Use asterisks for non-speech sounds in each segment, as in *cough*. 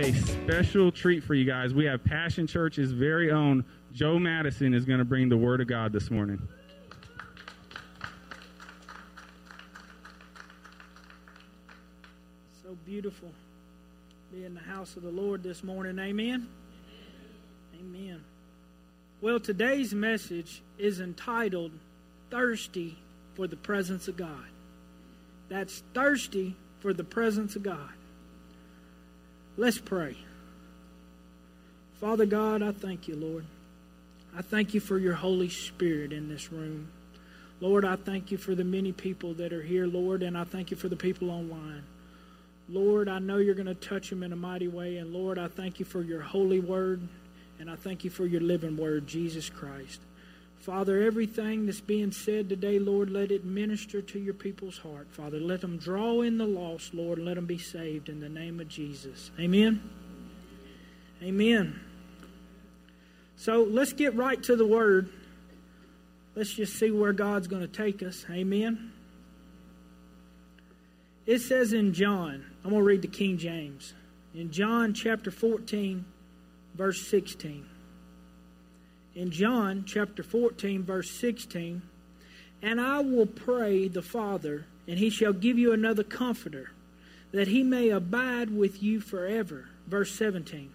a special treat for you guys. We have Passion Church's very own Joe Madison is going to bring the Word of God this morning. So beautiful. Be in the house of the Lord this morning. Amen. Amen. Well, today's message is entitled Thirsty for the Presence of God. That's thirsty for the presence of God. Let's pray. Father God, I thank you, Lord. I thank you for your Holy Spirit in this room. Lord, I thank you for the many people that are here, Lord, and I thank you for the people online. Lord, I know you're going to touch them in a mighty way. And Lord, I thank you for your holy word. And I thank you for your living word, Jesus Christ. Father, everything that's being said today, Lord, let it minister to your people's heart. Father, let them draw in the lost, Lord, and let them be saved in the name of Jesus. Amen. Amen. So let's get right to the word. Let's just see where God's going to take us. Amen. It says in John, I'm going to read the King James. In John chapter 14, verse 16. In John chapter 14, verse 16, and I will pray the Father, and he shall give you another comforter, that he may abide with you forever. Verse 17.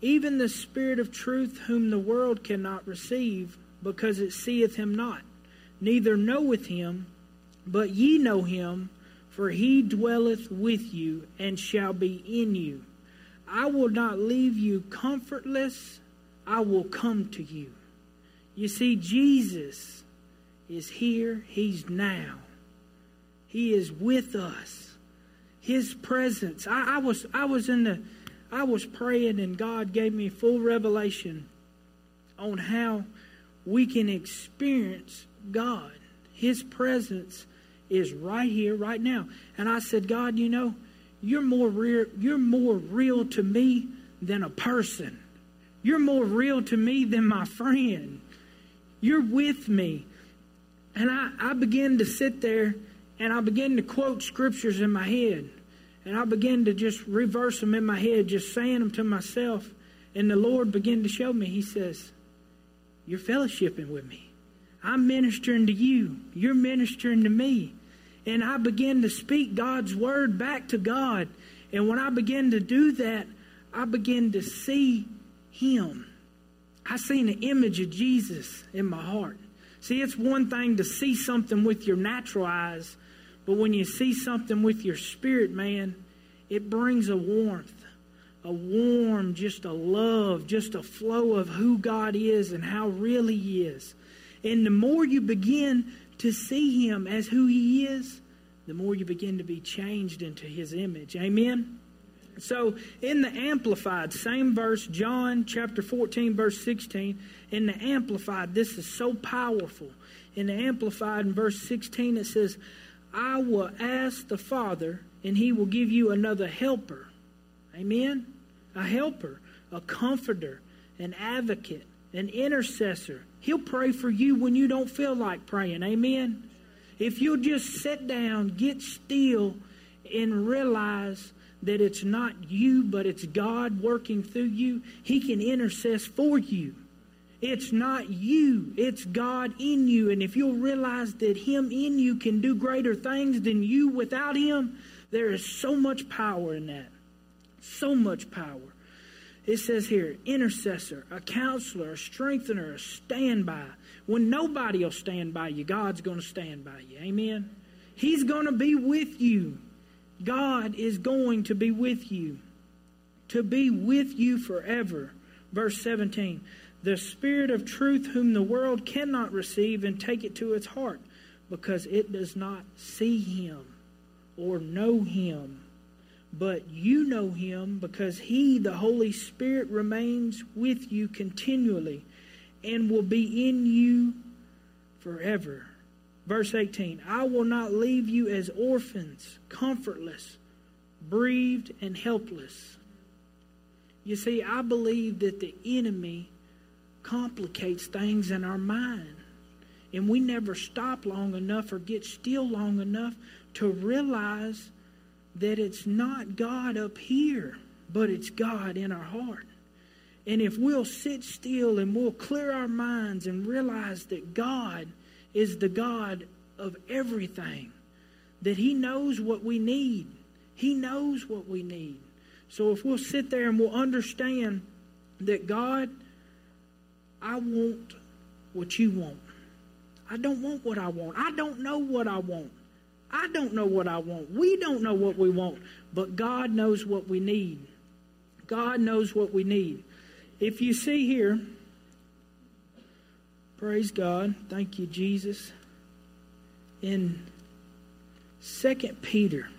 Even the Spirit of truth, whom the world cannot receive, because it seeth him not, neither knoweth him, but ye know him, for he dwelleth with you and shall be in you. I will not leave you comfortless, I will come to you. You see, Jesus is here, he's now. He is with us. His presence. I, I was I was in the I was praying and God gave me full revelation on how we can experience God. His presence is right here, right now. And I said, God, you know, you're more real, you're more real to me than a person. You're more real to me than my friend. You're with me. And I, I began to sit there and I began to quote scriptures in my head. And I began to just reverse them in my head, just saying them to myself. And the Lord began to show me, He says, You're fellowshipping with me. I'm ministering to you. You're ministering to me. And I began to speak God's word back to God. And when I began to do that, I began to see Him. I seen an image of Jesus in my heart. See, it's one thing to see something with your natural eyes, but when you see something with your spirit, man, it brings a warmth, a warm, just a love, just a flow of who God is and how real He is. And the more you begin to see Him as who He is, the more you begin to be changed into His image. Amen? So, in the Amplified, same verse, John chapter 14, verse 16, in the Amplified, this is so powerful. In the Amplified, in verse 16, it says, I will ask the Father, and he will give you another helper. Amen? A helper, a comforter, an advocate, an intercessor. He'll pray for you when you don't feel like praying. Amen? If you'll just sit down, get still, and realize that it's not you, but it's God working through you, He can intercess for you. It's not you, it's God in you. And if you'll realize that Him in you can do greater things than you without Him, there is so much power in that. So much power. It says here intercessor, a counselor, a strengthener, a standby. When nobody will stand by you, God's going to stand by you. Amen? He's going to be with you. God is going to be with you, to be with you forever. Verse 17 The Spirit of truth, whom the world cannot receive and take it to its heart, because it does not see him or know him. but you know him because he, the Holy Spirit, remains with you continually and will be in you forever. Verse 18 I will not leave you as orphans, comfortless, bereaved, and helpless. You see, I believe that the enemy complicates things in our mind. And we never stop long enough or get still long enough to realize that it's not God up here, but it's God in our heart. And if we'll sit still and we'll clear our minds and realize that God is the God of everything, that He knows what we need, He knows what we need. So if we'll sit there and we'll understand that God, I want what you want. I don't want what I want. I don't know what I want. I don't know what I want. We don't know what we want. But God knows what we need. God knows what we need. If you see here, praise God. Thank you, Jesus. In Second Peter.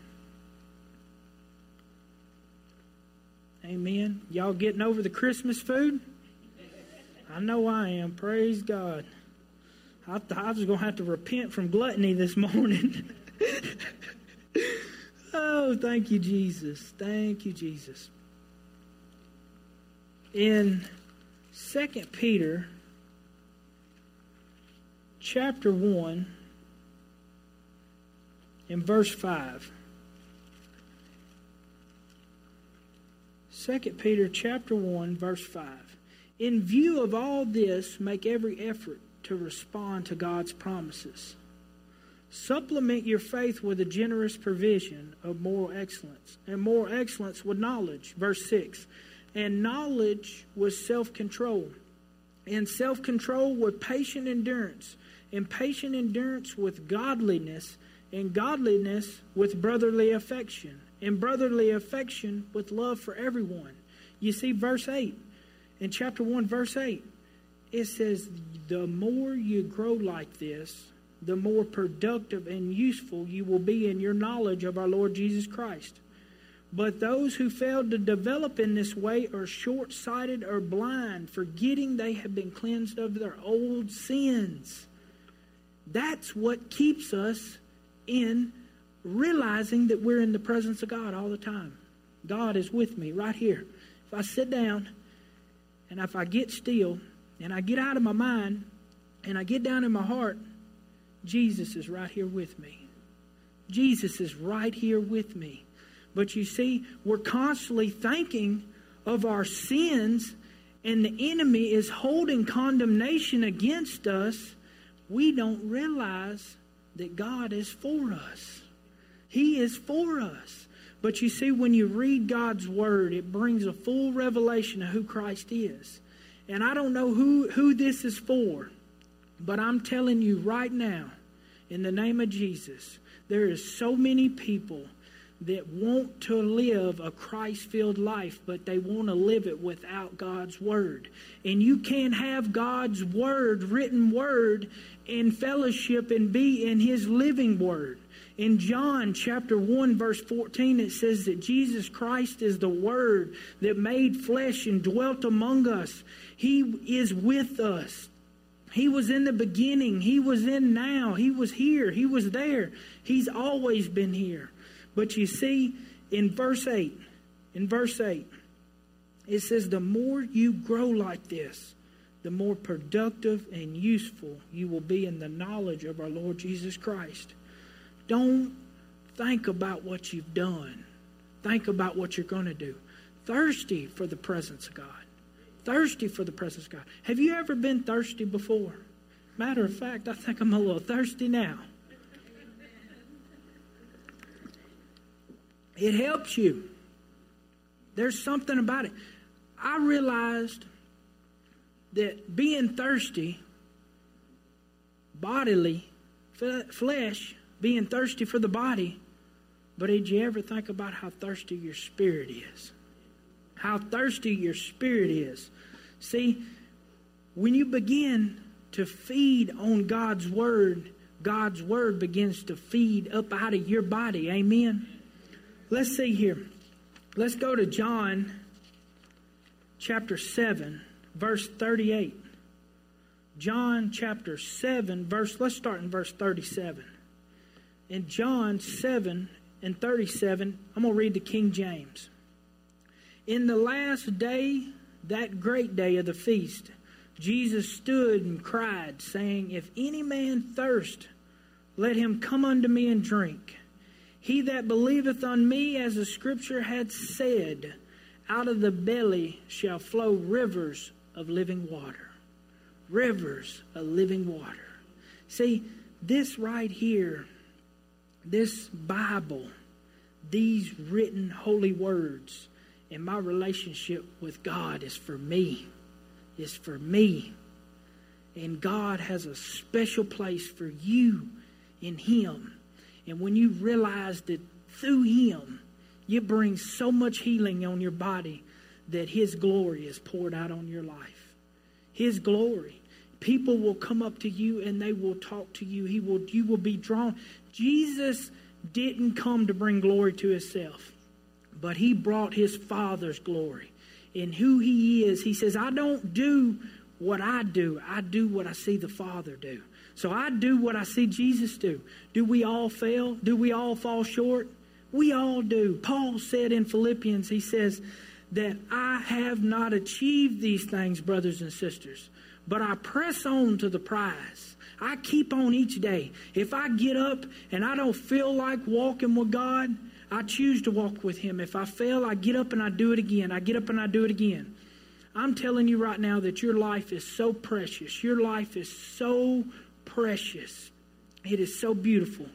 Amen. Y'all getting over the Christmas food? I know I am. Praise God. I, th- I was going to have to repent from gluttony this *laughs* morning. oh, thank you, Jesus. Thank you, Jesus. In Second Peter chapter 1 in verse 5. 2 Peter chapter 1 verse 5. In view of all this, make every effort to respond to God's promises. Supplement your faith with a generous provision of moral excellence, and moral excellence with knowledge. Verse 6. And knowledge with self control, and self control with patient endurance, and patient endurance with godliness, and godliness with brotherly affection, and brotherly affection with love for everyone. You see, verse 8, in chapter 1, verse 8, it says, The more you grow like this, the more productive and useful you will be in your knowledge of our Lord Jesus Christ. But those who fail to develop in this way are short sighted or blind, forgetting they have been cleansed of their old sins. That's what keeps us in realizing that we're in the presence of God all the time. God is with me right here. If I sit down and if I get still and I get out of my mind and I get down in my heart, Jesus is right here with me. Jesus is right here with me. But you see, we're constantly thinking of our sins, and the enemy is holding condemnation against us. We don't realize that God is for us. He is for us. But you see, when you read God's word, it brings a full revelation of who Christ is. And I don't know who, who this is for, but I'm telling you right now, in the name of Jesus, there is so many people that want to live a Christ filled life, but they want to live it without God's Word. And you can't have God's Word, written Word, in fellowship and be in His living Word. In John chapter 1, verse 14, it says that Jesus Christ is the Word that made flesh and dwelt among us. He is with us. He was in the beginning. He was in now. He was here. He was there. He's always been here. But you see, in verse 8, in verse 8, it says, The more you grow like this, the more productive and useful you will be in the knowledge of our Lord Jesus Christ. Don't think about what you've done, think about what you're going to do. Thirsty for the presence of God. Thirsty for the presence of God. Have you ever been thirsty before? Matter of fact, I think I'm a little thirsty now. It helps you. There's something about it. I realized that being thirsty, bodily, flesh, being thirsty for the body, but did you ever think about how thirsty your spirit is? How thirsty your spirit is. See, when you begin to feed on God's Word, God's Word begins to feed up out of your body. Amen. Let's see here. Let's go to John chapter 7, verse 38. John chapter 7, verse, let's start in verse 37. In John 7 and 37, I'm going to read the King James. In the last day, that great day of the feast, Jesus stood and cried, saying, If any man thirst, let him come unto me and drink. He that believeth on me, as the scripture hath said, out of the belly shall flow rivers of living water. Rivers of living water. See, this right here, this Bible, these written holy words, and my relationship with God is for me. Is for me. And God has a special place for you in Him. And when you realize that through Him, you bring so much healing on your body that His glory is poured out on your life. His glory. People will come up to you and they will talk to you. He will you will be drawn. Jesus didn't come to bring glory to himself, but he brought his father's glory. In who he is, he says, I don't do what I do. I do what I see the Father do. So I do what I see Jesus do. Do we all fail? Do we all fall short? We all do. Paul said in Philippians, he says, that I have not achieved these things, brothers and sisters, but I press on to the prize. I keep on each day. If I get up and I don't feel like walking with God, I choose to walk with Him. If I fail, I get up and I do it again. I get up and I do it again. I'm telling you right now that your life is so precious. Your life is so precious. It is so beautiful.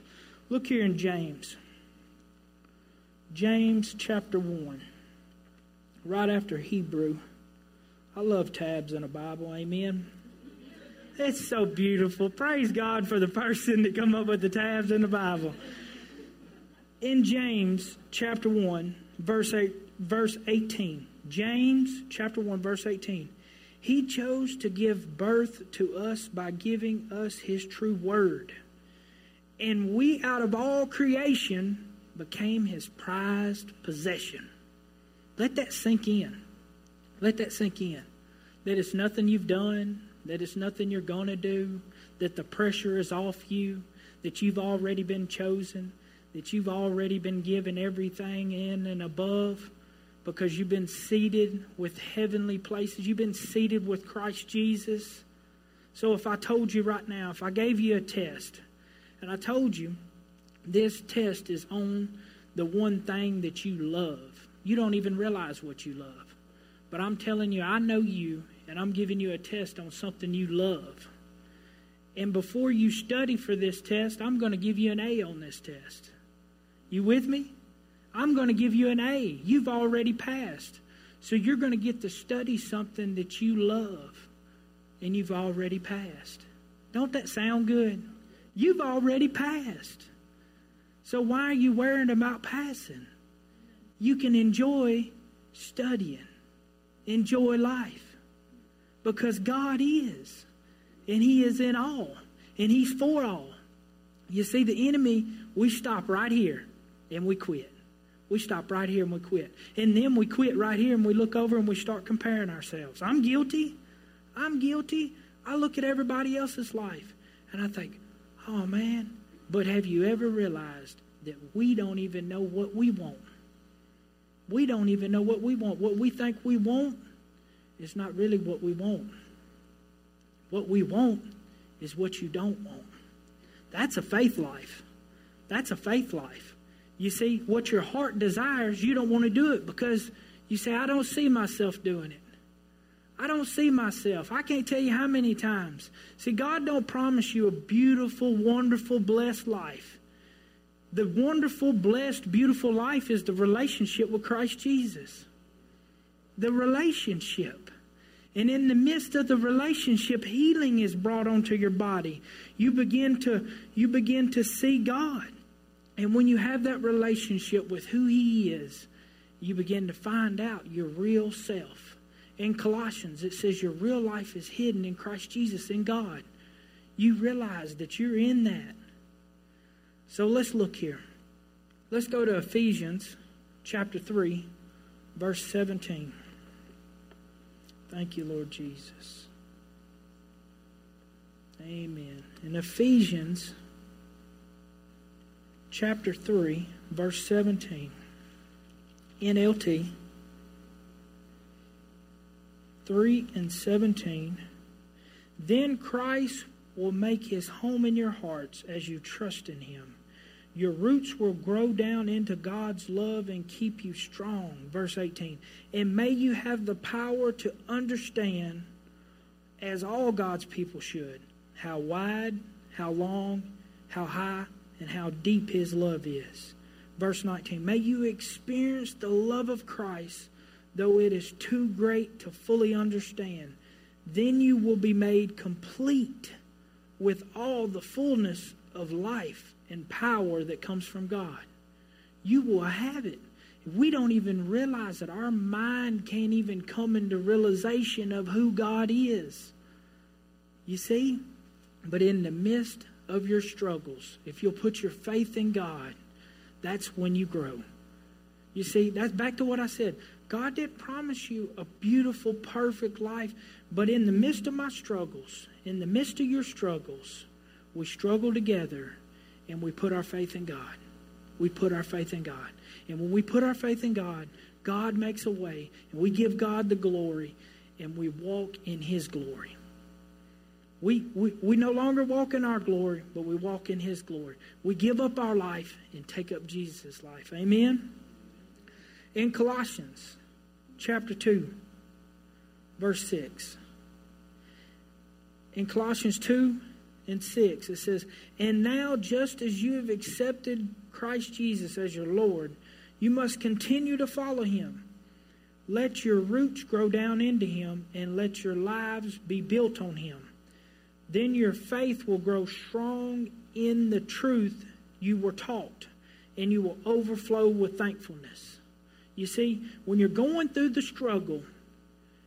Look here in James. James chapter 1, right after Hebrew. I love tabs in a Bible, amen. It's so beautiful. Praise God for the person that come up with the tabs in the Bible. In James chapter 1, verse 8, verse 18. James chapter 1 verse 18. He chose to give birth to us by giving us his true word. And we out of all creation became his prized possession. Let that sink in. Let that sink in. That it's nothing you've done, that it's nothing you're going to do, that the pressure is off you, that you've already been chosen, that you've already been given everything in and above because you've been seated with heavenly places. You've been seated with Christ Jesus. So if I told you right now, if I gave you a test, and I told you this test is on the one thing that you love, you don't even realize what you love. But I'm telling you, I know you, and I'm giving you a test on something you love. And before you study for this test, I'm going to give you an A on this test. You with me? I'm going to give you an A. You've already passed. So you're going to get to study something that you love and you've already passed. Don't that sound good? You've already passed. So why are you worrying about passing? You can enjoy studying, enjoy life because God is, and He is in all, and He's for all. You see, the enemy, we stop right here and we quit. We stop right here and we quit. And then we quit right here and we look over and we start comparing ourselves. I'm guilty. I'm guilty. I look at everybody else's life and I think, oh man, but have you ever realized that we don't even know what we want? We don't even know what we want. What we think we want is not really what we want. What we want is what you don't want. That's a faith life. That's a faith life. You see, what your heart desires, you don't want to do it because you say, I don't see myself doing it. I don't see myself. I can't tell you how many times. See, God don't promise you a beautiful, wonderful, blessed life. The wonderful, blessed, beautiful life is the relationship with Christ Jesus. The relationship. And in the midst of the relationship, healing is brought onto your body. You begin to you begin to see God. And when you have that relationship with who He is, you begin to find out your real self. In Colossians, it says your real life is hidden in Christ Jesus, in God. You realize that you're in that. So let's look here. Let's go to Ephesians chapter 3, verse 17. Thank you, Lord Jesus. Amen. In Ephesians chapter 3, verse 17, NLT 3 and 17, then Christ will make his home in your hearts as you trust in him. Your roots will grow down into God's love and keep you strong. Verse 18. And may you have the power to understand, as all God's people should, how wide, how long, how high, and how deep his love is. Verse 19. May you experience the love of Christ, though it is too great to fully understand. Then you will be made complete with all the fullness of life and power that comes from God. You will have it. We don't even realize that our mind can't even come into realization of who God is. You see? But in the midst of your struggles, if you'll put your faith in God, that's when you grow. You see, that's back to what I said. God did promise you a beautiful, perfect life, but in the midst of my struggles, in the midst of your struggles, we struggle together and we put our faith in God. We put our faith in God. And when we put our faith in God, God makes a way, and we give God the glory, and we walk in His glory. We, we, we no longer walk in our glory, but we walk in His glory. We give up our life and take up Jesus' life. Amen? In Colossians chapter 2, verse 6. In Colossians 2 and 6, it says, And now, just as you have accepted Christ Jesus as your Lord, you must continue to follow him. Let your roots grow down into him, and let your lives be built on him. Then your faith will grow strong in the truth you were taught, and you will overflow with thankfulness. You see, when you're going through the struggle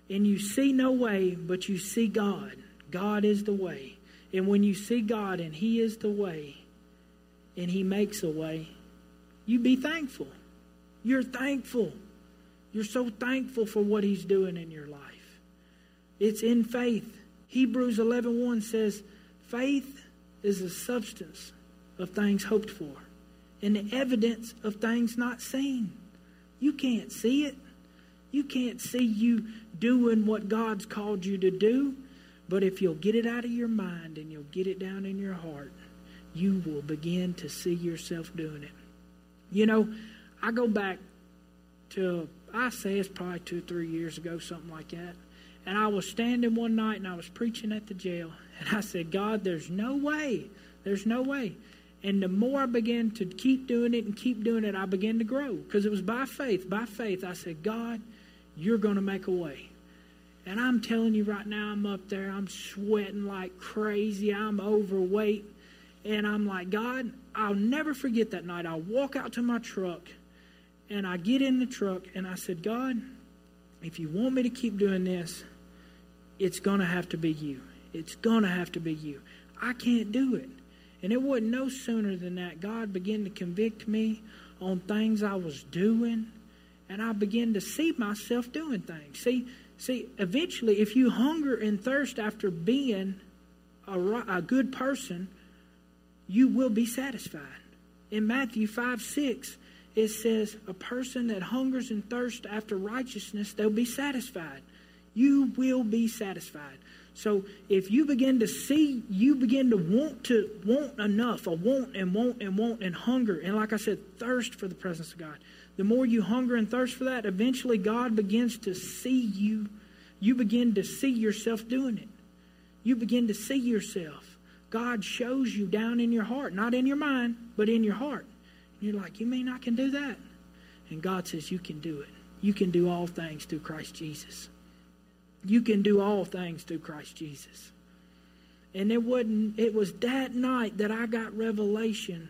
and you see no way, but you see God, God is the way. And when you see God and He is the way, and He makes a way, you be thankful. You're thankful. You're so thankful for what He's doing in your life. It's in faith. Hebrews 11.1 says, Faith is the substance of things hoped for and the evidence of things not seen. You can't see it. You can't see you doing what God's called you to do. But if you'll get it out of your mind and you'll get it down in your heart, you will begin to see yourself doing it. You know, I go back to, I say it's probably two or three years ago, something like that. And I was standing one night and I was preaching at the jail. *laughs* And I said, God, there's no way. There's no way. And the more I began to keep doing it and keep doing it, I began to grow because it was by faith. By faith, I said, God, you're going to make a way. And I'm telling you right now, I'm up there, I'm sweating like crazy, I'm overweight. And I'm like, God, I'll never forget that night. I walk out to my truck and I get in the truck and I said, God, if you want me to keep doing this, it's going to have to be you. It's going to have to be you. I can't do it. And it wasn't no sooner than that God began to convict me on things I was doing, and I began to see myself doing things. See, see, eventually, if you hunger and thirst after being a, a good person, you will be satisfied. In Matthew 5 6, it says, A person that hungers and thirsts after righteousness, they'll be satisfied. You will be satisfied. So if you begin to see, you begin to want to want enough, a want and want and want and hunger, and like I said, thirst for the presence of God. The more you hunger and thirst for that, eventually God begins to see you. You begin to see yourself doing it. You begin to see yourself. God shows you down in your heart, not in your mind, but in your heart. And you're like, you mean I can do that? And God says, you can do it. You can do all things through Christ Jesus. You can do all things through Christ Jesus. And it wasn't it was that night that I got revelation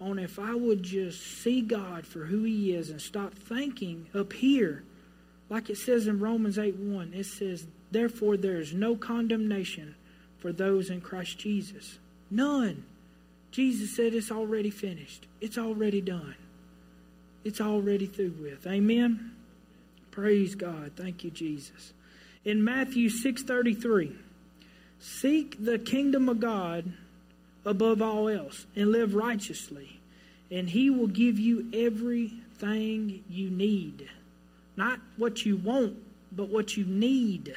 on if I would just see God for who he is and stop thinking up here. Like it says in Romans 8 1, it says, Therefore there is no condemnation for those in Christ Jesus. None. Jesus said it's already finished. It's already done. It's already through with. Amen. Praise God. Thank you, Jesus. In Matthew 6:33, seek the kingdom of God above all else and live righteously, and he will give you everything you need. Not what you want, but what you need.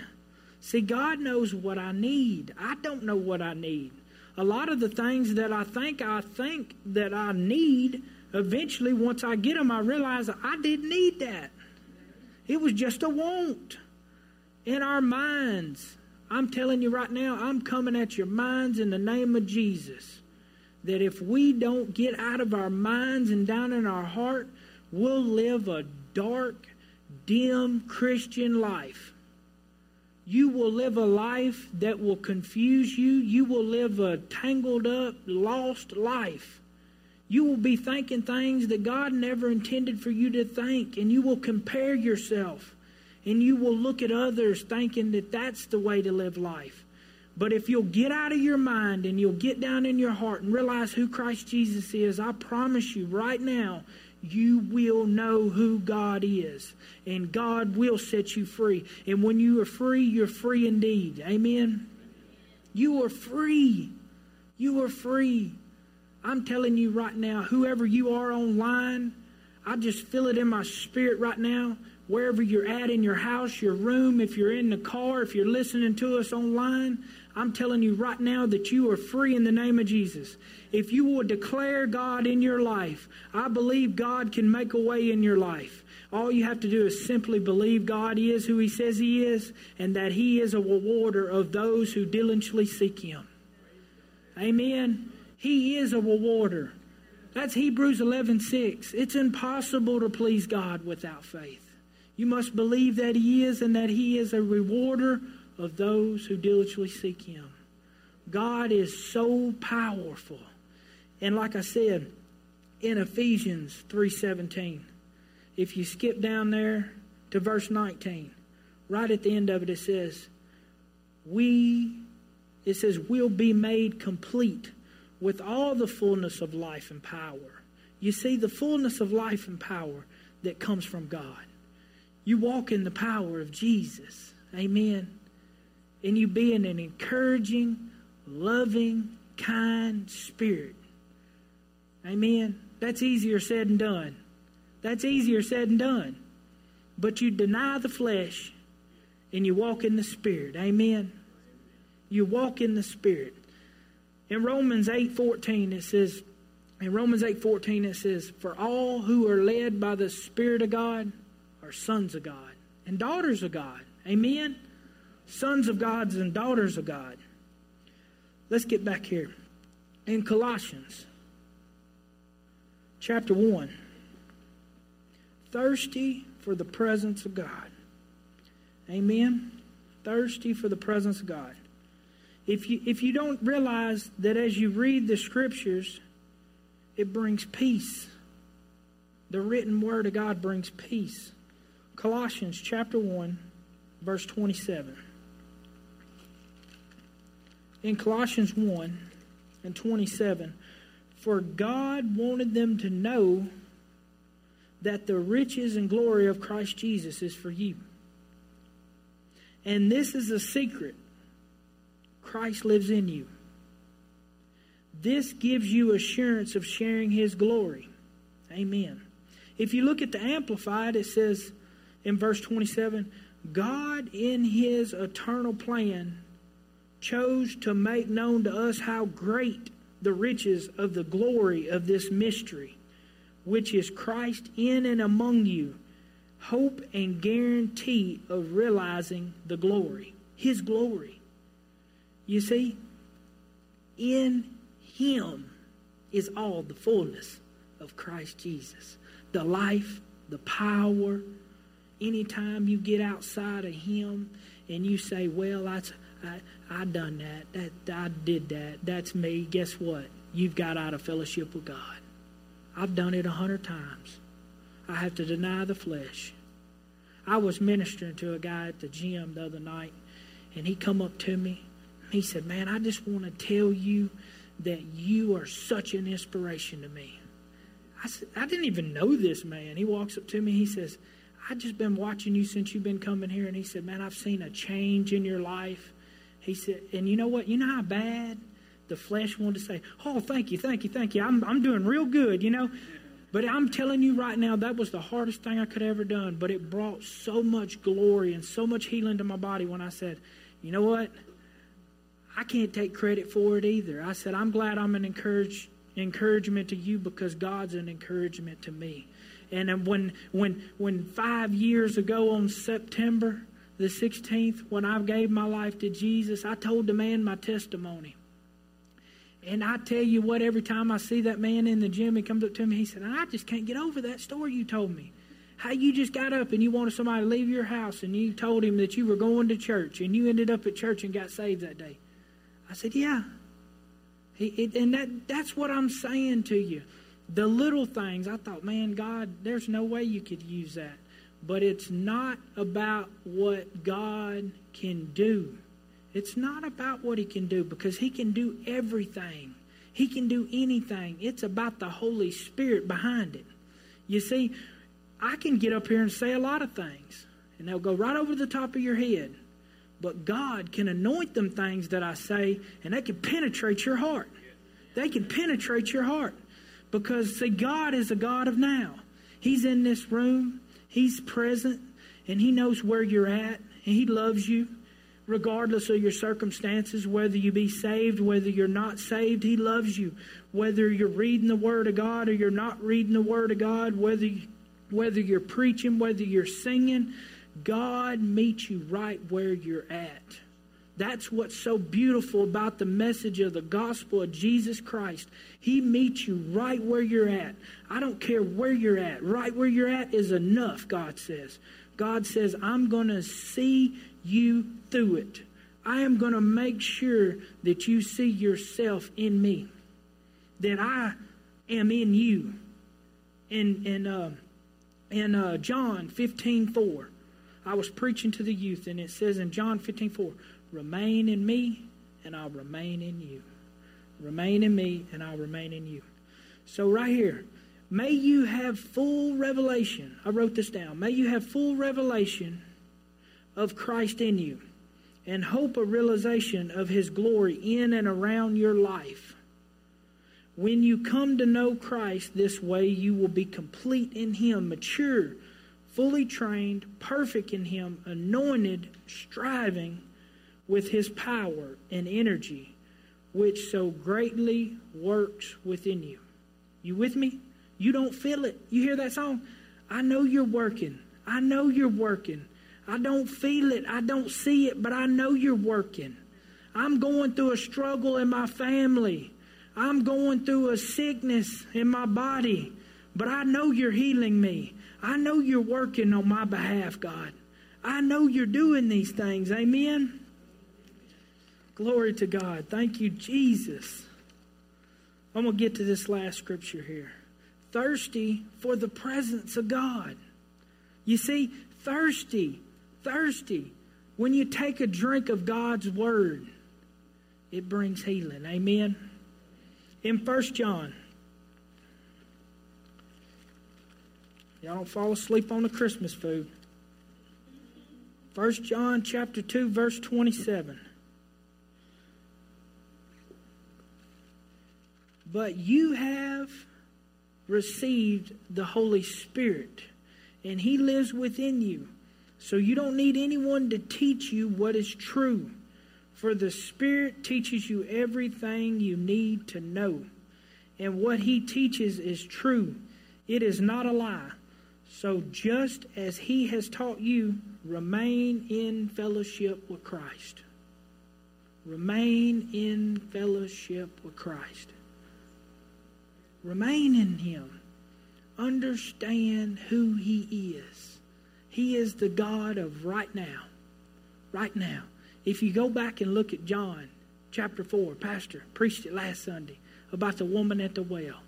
See, God knows what I need. I don't know what I need. A lot of the things that I think I think that I need, eventually, once I get them, I realize I didn't need that. It was just a want in our minds. I'm telling you right now, I'm coming at your minds in the name of Jesus. That if we don't get out of our minds and down in our heart, we'll live a dark, dim Christian life. You will live a life that will confuse you. You will live a tangled up, lost life. You will be thinking things that God never intended for you to think, and you will compare yourself, and you will look at others thinking that that's the way to live life. But if you'll get out of your mind and you'll get down in your heart and realize who Christ Jesus is, I promise you right now, you will know who God is. And God will set you free. And when you are free, you're free indeed. Amen? You are free. You are free. I'm telling you right now, whoever you are online, I just feel it in my spirit right now. Wherever you're at in your house, your room, if you're in the car, if you're listening to us online, I'm telling you right now that you are free in the name of Jesus. If you will declare God in your life, I believe God can make a way in your life. All you have to do is simply believe God is who He says He is and that He is a rewarder of those who diligently seek Him. Amen. He is a rewarder. That's Hebrews 11:6. It's impossible to please God without faith. You must believe that he is and that he is a rewarder of those who diligently seek him. God is so powerful. And like I said in Ephesians 3:17, if you skip down there to verse 19, right at the end of it it says, "We it says "We'll be made complete with all the fullness of life and power. You see, the fullness of life and power that comes from God. You walk in the power of Jesus. Amen. And you be in an encouraging, loving, kind spirit. Amen. That's easier said than done. That's easier said than done. But you deny the flesh and you walk in the spirit. Amen. You walk in the spirit. In Romans 8:14 it says in Romans 8:14 it says for all who are led by the spirit of God are sons of God and daughters of God. Amen. Sons of gods and daughters of God. Let's get back here. In Colossians chapter 1 thirsty for the presence of God. Amen. Thirsty for the presence of God if you if you don't realize that as you read the scriptures it brings peace the written word of god brings peace colossians chapter 1 verse 27 in colossians 1 and 27 for god wanted them to know that the riches and glory of christ jesus is for you and this is a secret Christ lives in you. This gives you assurance of sharing his glory. Amen. If you look at the Amplified, it says in verse 27 God, in his eternal plan, chose to make known to us how great the riches of the glory of this mystery, which is Christ in and among you, hope and guarantee of realizing the glory, his glory. You see, in Him is all the fullness of Christ Jesus. The life, the power. Anytime you get outside of Him and you say, well, I, I, I done that. that. I did that. That's me. Guess what? You've got out of fellowship with God. I've done it a hundred times. I have to deny the flesh. I was ministering to a guy at the gym the other night, and he come up to me he said, Man, I just want to tell you that you are such an inspiration to me. I, said, I didn't even know this man. He walks up to me. He says, I just been watching you since you've been coming here. And he said, Man, I've seen a change in your life. He said, And you know what? You know how bad the flesh wanted to say, Oh, thank you, thank you, thank you. I'm, I'm doing real good, you know? But I'm telling you right now, that was the hardest thing I could ever done. But it brought so much glory and so much healing to my body when I said, You know what? I can't take credit for it either. I said, I'm glad I'm an encourage, encouragement to you because God's an encouragement to me. And when when when five years ago on September the 16th, when I gave my life to Jesus, I told the man my testimony. And I tell you what, every time I see that man in the gym, he comes up to me, he said, I just can't get over that story you told me. How you just got up and you wanted somebody to leave your house and you told him that you were going to church and you ended up at church and got saved that day. I said, Yeah. He, it, and that, that's what I'm saying to you. The little things, I thought, man, God, there's no way you could use that. But it's not about what God can do. It's not about what He can do because He can do everything. He can do anything. It's about the Holy Spirit behind it. You see, I can get up here and say a lot of things, and they'll go right over the top of your head. But God can anoint them things that I say, and they can penetrate your heart. They can penetrate your heart. Because, see, God is a God of now. He's in this room, He's present, and He knows where you're at, and He loves you regardless of your circumstances, whether you be saved, whether you're not saved, He loves you. Whether you're reading the Word of God or you're not reading the Word of God, whether, you, whether you're preaching, whether you're singing, God meets you right where you're at. That's what's so beautiful about the message of the gospel of Jesus Christ. He meets you right where you're at. I don't care where you're at. Right where you're at is enough, God says. God says, I'm going to see you through it. I am going to make sure that you see yourself in me, that I am in you. In, in, uh, in uh, John 15 4, I was preaching to the youth, and it says in John 15 4, Remain in me, and I'll remain in you. Remain in me, and I'll remain in you. So, right here, may you have full revelation. I wrote this down. May you have full revelation of Christ in you and hope a realization of his glory in and around your life. When you come to know Christ this way, you will be complete in him, mature, fully trained, perfect in him, anointed, striving with his power and energy, which so greatly works within you. You with me? You don't feel it. You hear that song? I know you're working. I know you're working. I don't feel it. I don't see it, but I know you're working. I'm going through a struggle in my family. I'm going through a sickness in my body, but I know you're healing me. I know you're working on my behalf, God. I know you're doing these things. Amen. Glory to God. Thank you, Jesus. I'm going to get to this last scripture here. Thirsty for the presence of God. You see, thirsty, thirsty. When you take a drink of God's word, it brings healing. Amen. In First John, y'all don't fall asleep on the Christmas food. First John chapter 2 verse 27. But you have received the Holy Spirit, and He lives within you. So you don't need anyone to teach you what is true, for the Spirit teaches you everything you need to know. And what He teaches is true, it is not a lie. So just as He has taught you, remain in fellowship with Christ. Remain in fellowship with Christ. Remain in Him. Understand who He is. He is the God of right now. Right now. If you go back and look at John chapter 4, Pastor preached it last Sunday about the woman at the well.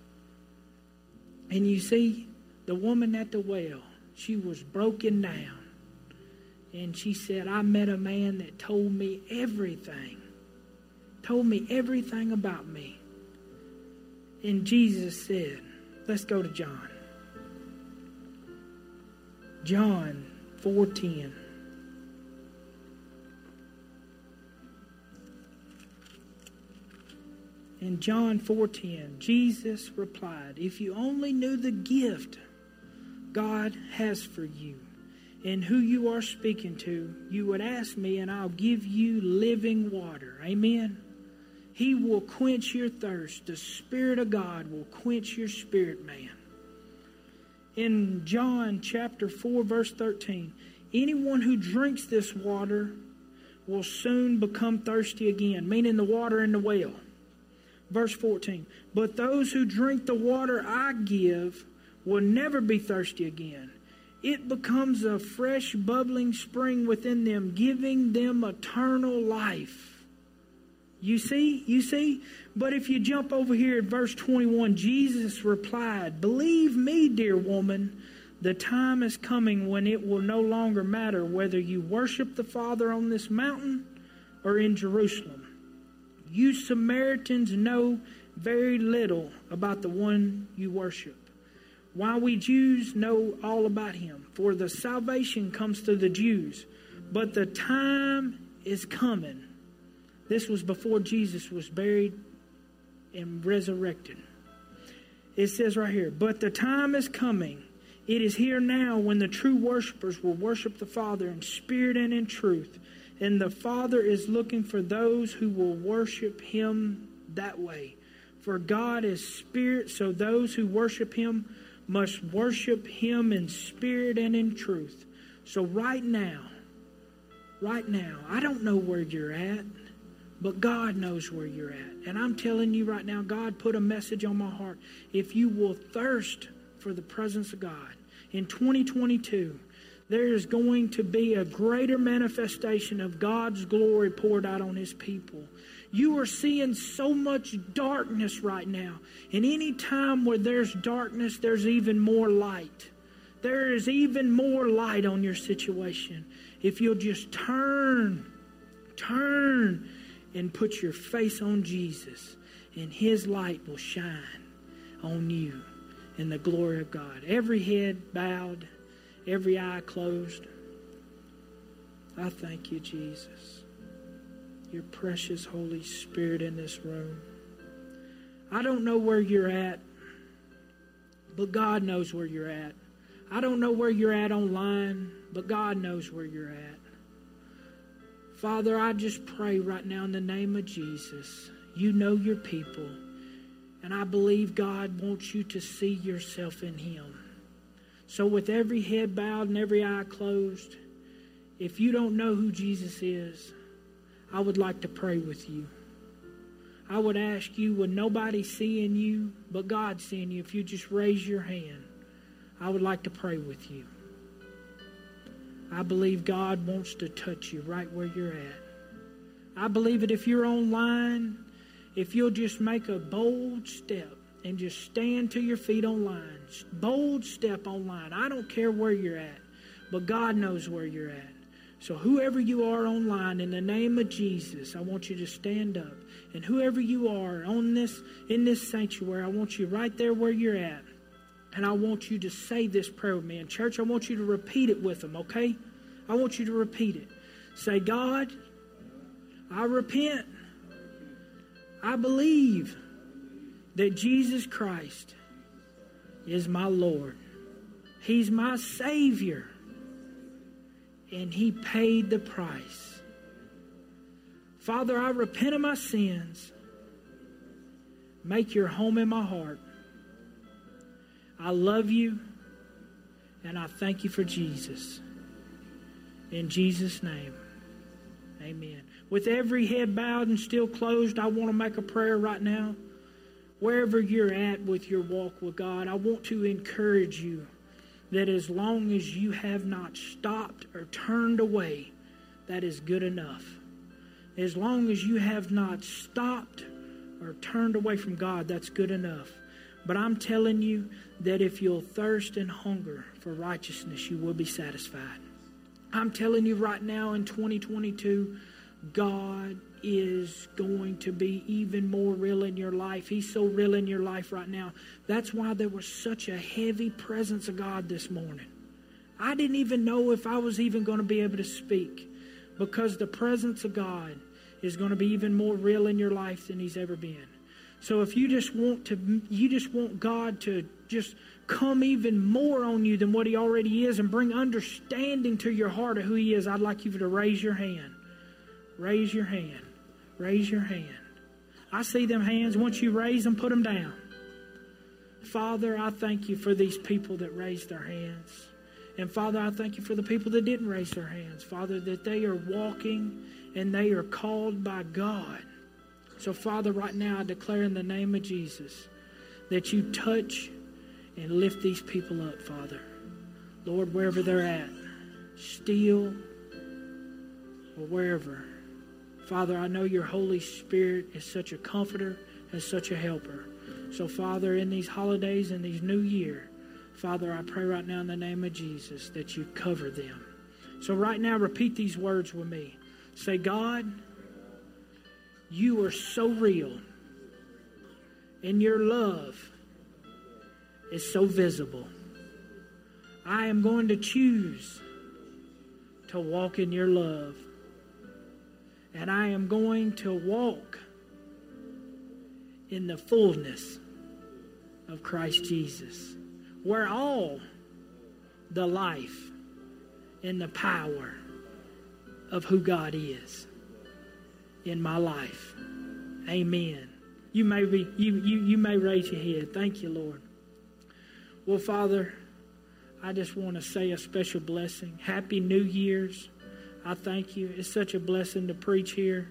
And you see, the woman at the well, she was broken down. And she said, I met a man that told me everything, told me everything about me. And Jesus said, Let's go to John. John 4:10. In John 4:10, Jesus replied, "If you only knew the gift God has for you and who you are speaking to, you would ask me and I'll give you living water." Amen. He will quench your thirst. The Spirit of God will quench your spirit, man. In John chapter 4, verse 13, anyone who drinks this water will soon become thirsty again, meaning the water in the well. Verse 14, but those who drink the water I give will never be thirsty again. It becomes a fresh, bubbling spring within them, giving them eternal life. You see? You see? But if you jump over here at verse 21, Jesus replied, Believe me, dear woman, the time is coming when it will no longer matter whether you worship the Father on this mountain or in Jerusalem. You Samaritans know very little about the one you worship, while we Jews know all about him. For the salvation comes through the Jews, but the time is coming. This was before Jesus was buried and resurrected. It says right here, but the time is coming. It is here now when the true worshipers will worship the Father in spirit and in truth. And the Father is looking for those who will worship Him that way. For God is spirit, so those who worship Him must worship Him in spirit and in truth. So, right now, right now, I don't know where you're at, but God knows where you're at. And I'm telling you right now, God put a message on my heart. If you will thirst for the presence of God in 2022, there is going to be a greater manifestation of God's glory poured out on His people. You are seeing so much darkness right now. And any time where there's darkness, there's even more light. There is even more light on your situation. If you'll just turn, turn, and put your face on Jesus, and His light will shine on you in the glory of God. Every head bowed every eye closed. I thank you, Jesus. Your precious Holy Spirit in this room. I don't know where you're at, but God knows where you're at. I don't know where you're at online, but God knows where you're at. Father, I just pray right now in the name of Jesus. You know your people. And I believe God wants you to see yourself in Him. So, with every head bowed and every eye closed, if you don't know who Jesus is, I would like to pray with you. I would ask you, with nobody seeing you but God seeing you, if you just raise your hand, I would like to pray with you. I believe God wants to touch you right where you're at. I believe that if you're online, if you'll just make a bold step and just stand to your feet online. Bold step online. I don't care where you're at, but God knows where you're at. So, whoever you are online, in the name of Jesus, I want you to stand up. And whoever you are on this in this sanctuary, I want you right there where you're at. And I want you to say this prayer with me. In church, I want you to repeat it with them, okay? I want you to repeat it. Say, God, I repent. I believe that Jesus Christ is my Lord. He's my Savior. And He paid the price. Father, I repent of my sins. Make your home in my heart. I love you and I thank you for Jesus. In Jesus' name, amen. With every head bowed and still closed, I want to make a prayer right now wherever you're at with your walk with God, I want to encourage you that as long as you have not stopped or turned away, that is good enough. As long as you have not stopped or turned away from God, that's good enough. But I'm telling you that if you'll thirst and hunger for righteousness, you will be satisfied. I'm telling you right now in 2022, God is going to be even more real in your life. He's so real in your life right now. That's why there was such a heavy presence of God this morning. I didn't even know if I was even going to be able to speak because the presence of God is going to be even more real in your life than he's ever been. So if you just want to you just want God to just come even more on you than what he already is and bring understanding to your heart of who he is, I'd like you to raise your hand. Raise your hand. Raise your hand. I see them hands. Once you raise them, put them down. Father, I thank you for these people that raised their hands. And Father, I thank you for the people that didn't raise their hands. Father, that they are walking and they are called by God. So, Father, right now I declare in the name of Jesus that you touch and lift these people up, Father. Lord, wherever they're at, still or wherever. Father, I know your Holy Spirit is such a comforter and such a helper. So, Father, in these holidays and these new year, Father, I pray right now in the name of Jesus that you cover them. So, right now, repeat these words with me. Say, God, you are so real, and your love is so visible. I am going to choose to walk in your love. And I am going to walk in the fullness of Christ Jesus, where all the life and the power of who God is in my life. Amen. You may be you you, you may raise your head. Thank you, Lord. Well, Father, I just want to say a special blessing. Happy New Year's. I thank you. It's such a blessing to preach here.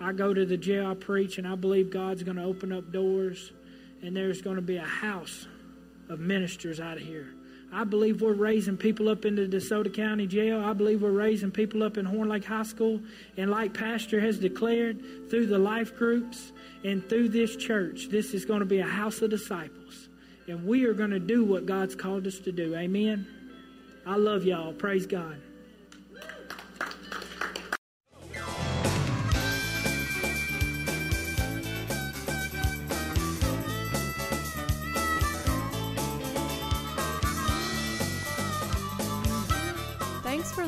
I go to the jail, I preach, and I believe God's going to open up doors, and there's going to be a house of ministers out of here. I believe we're raising people up into DeSoto County Jail. I believe we're raising people up in Horn Lake High School. And like Pastor has declared through the life groups and through this church, this is going to be a house of disciples. And we are going to do what God's called us to do. Amen. I love y'all. Praise God.